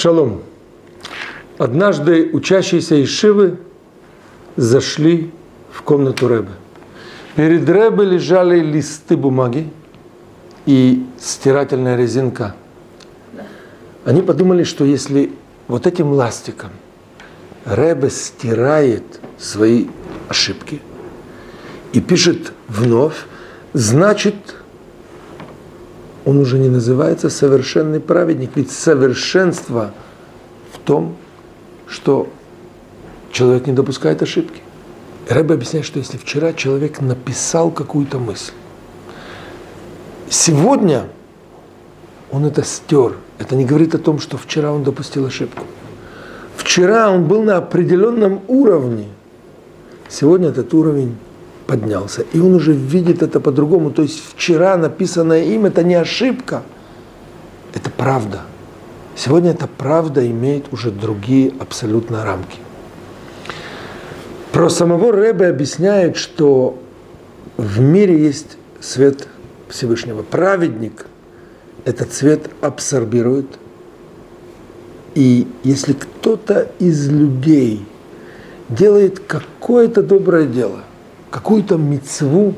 Шалом. Однажды учащиеся Ишивы зашли в комнату Рэбе. Перед Рэбе лежали листы бумаги и стирательная резинка. Они подумали, что если вот этим ластиком Рэбе стирает свои ошибки и пишет вновь, значит, он уже не называется совершенный праведник, ведь совершенство в том, что человек не допускает ошибки. Рэбе объясняет, что если вчера человек написал какую-то мысль, сегодня он это стер. Это не говорит о том, что вчера он допустил ошибку. Вчера он был на определенном уровне. Сегодня этот уровень поднялся. И он уже видит это по-другому. То есть вчера написанное им это не ошибка, это правда. Сегодня эта правда имеет уже другие абсолютно рамки. Про самого Рэбе объясняет, что в мире есть свет Всевышнего. Праведник этот свет абсорбирует. И если кто-то из людей делает какое-то доброе дело, какую-то мецву,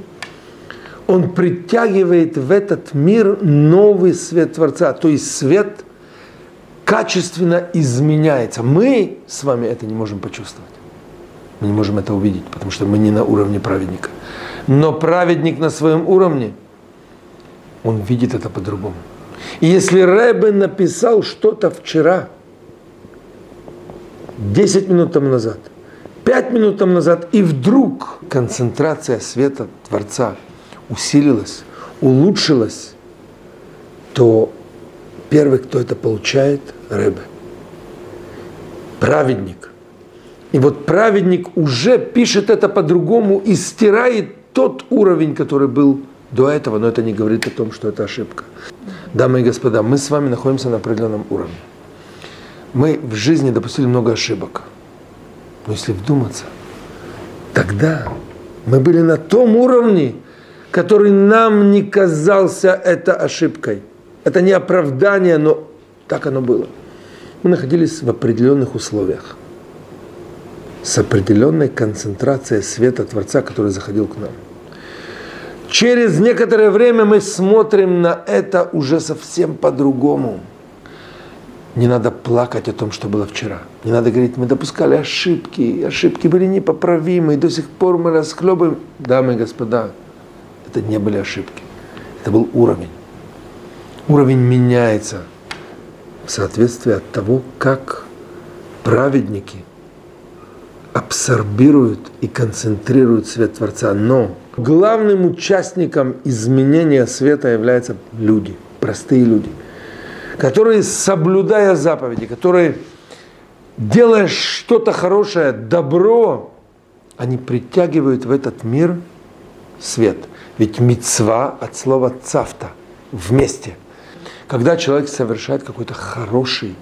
он притягивает в этот мир новый свет Творца, то есть свет качественно изменяется. Мы с вами это не можем почувствовать. Мы не можем это увидеть, потому что мы не на уровне праведника. Но праведник на своем уровне, он видит это по-другому. И если Рэбе написал что-то вчера, 10 минут тому назад, пять минут тому назад, и вдруг концентрация света Творца усилилась, улучшилась, то первый, кто это получает, Рэбе. Праведник. И вот праведник уже пишет это по-другому и стирает тот уровень, который был до этого, но это не говорит о том, что это ошибка. Дамы и господа, мы с вами находимся на определенном уровне. Мы в жизни допустили много ошибок. Но если вдуматься, тогда мы были на том уровне, который нам не казался это ошибкой. Это не оправдание, но так оно было. Мы находились в определенных условиях, с определенной концентрацией света Творца, который заходил к нам. Через некоторое время мы смотрим на это уже совсем по-другому – не надо плакать о том, что было вчера. Не надо говорить, мы допускали ошибки, ошибки были непоправимы, и до сих пор мы расхлебываем. Дамы и господа, это не были ошибки. Это был уровень. Уровень меняется в соответствии от того, как праведники абсорбируют и концентрируют свет Творца. Но главным участником изменения света являются люди, простые люди – которые, соблюдая заповеди, которые, делая что-то хорошее, добро, они притягивают в этот мир свет. Ведь мецва от слова цавта – вместе. Когда человек совершает какой-то хороший,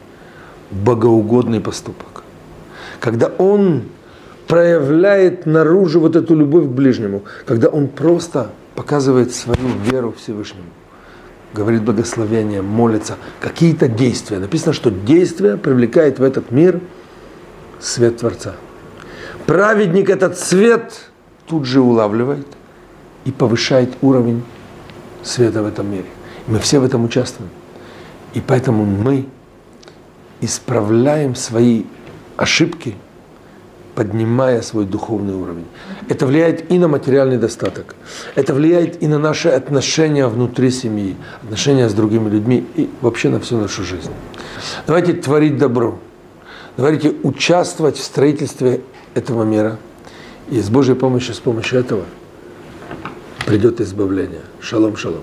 богоугодный поступок, когда он проявляет наружу вот эту любовь к ближнему, когда он просто показывает свою веру Всевышнему, говорит благословение, молится, какие-то действия. Написано, что действие привлекает в этот мир свет Творца. Праведник этот свет тут же улавливает и повышает уровень света в этом мире. Мы все в этом участвуем. И поэтому мы исправляем свои ошибки – поднимая свой духовный уровень. Это влияет и на материальный достаток, это влияет и на наши отношения внутри семьи, отношения с другими людьми и вообще на всю нашу жизнь. Давайте творить добро, давайте участвовать в строительстве этого мира. И с Божьей помощью, с помощью этого придет избавление. Шалом, шалом.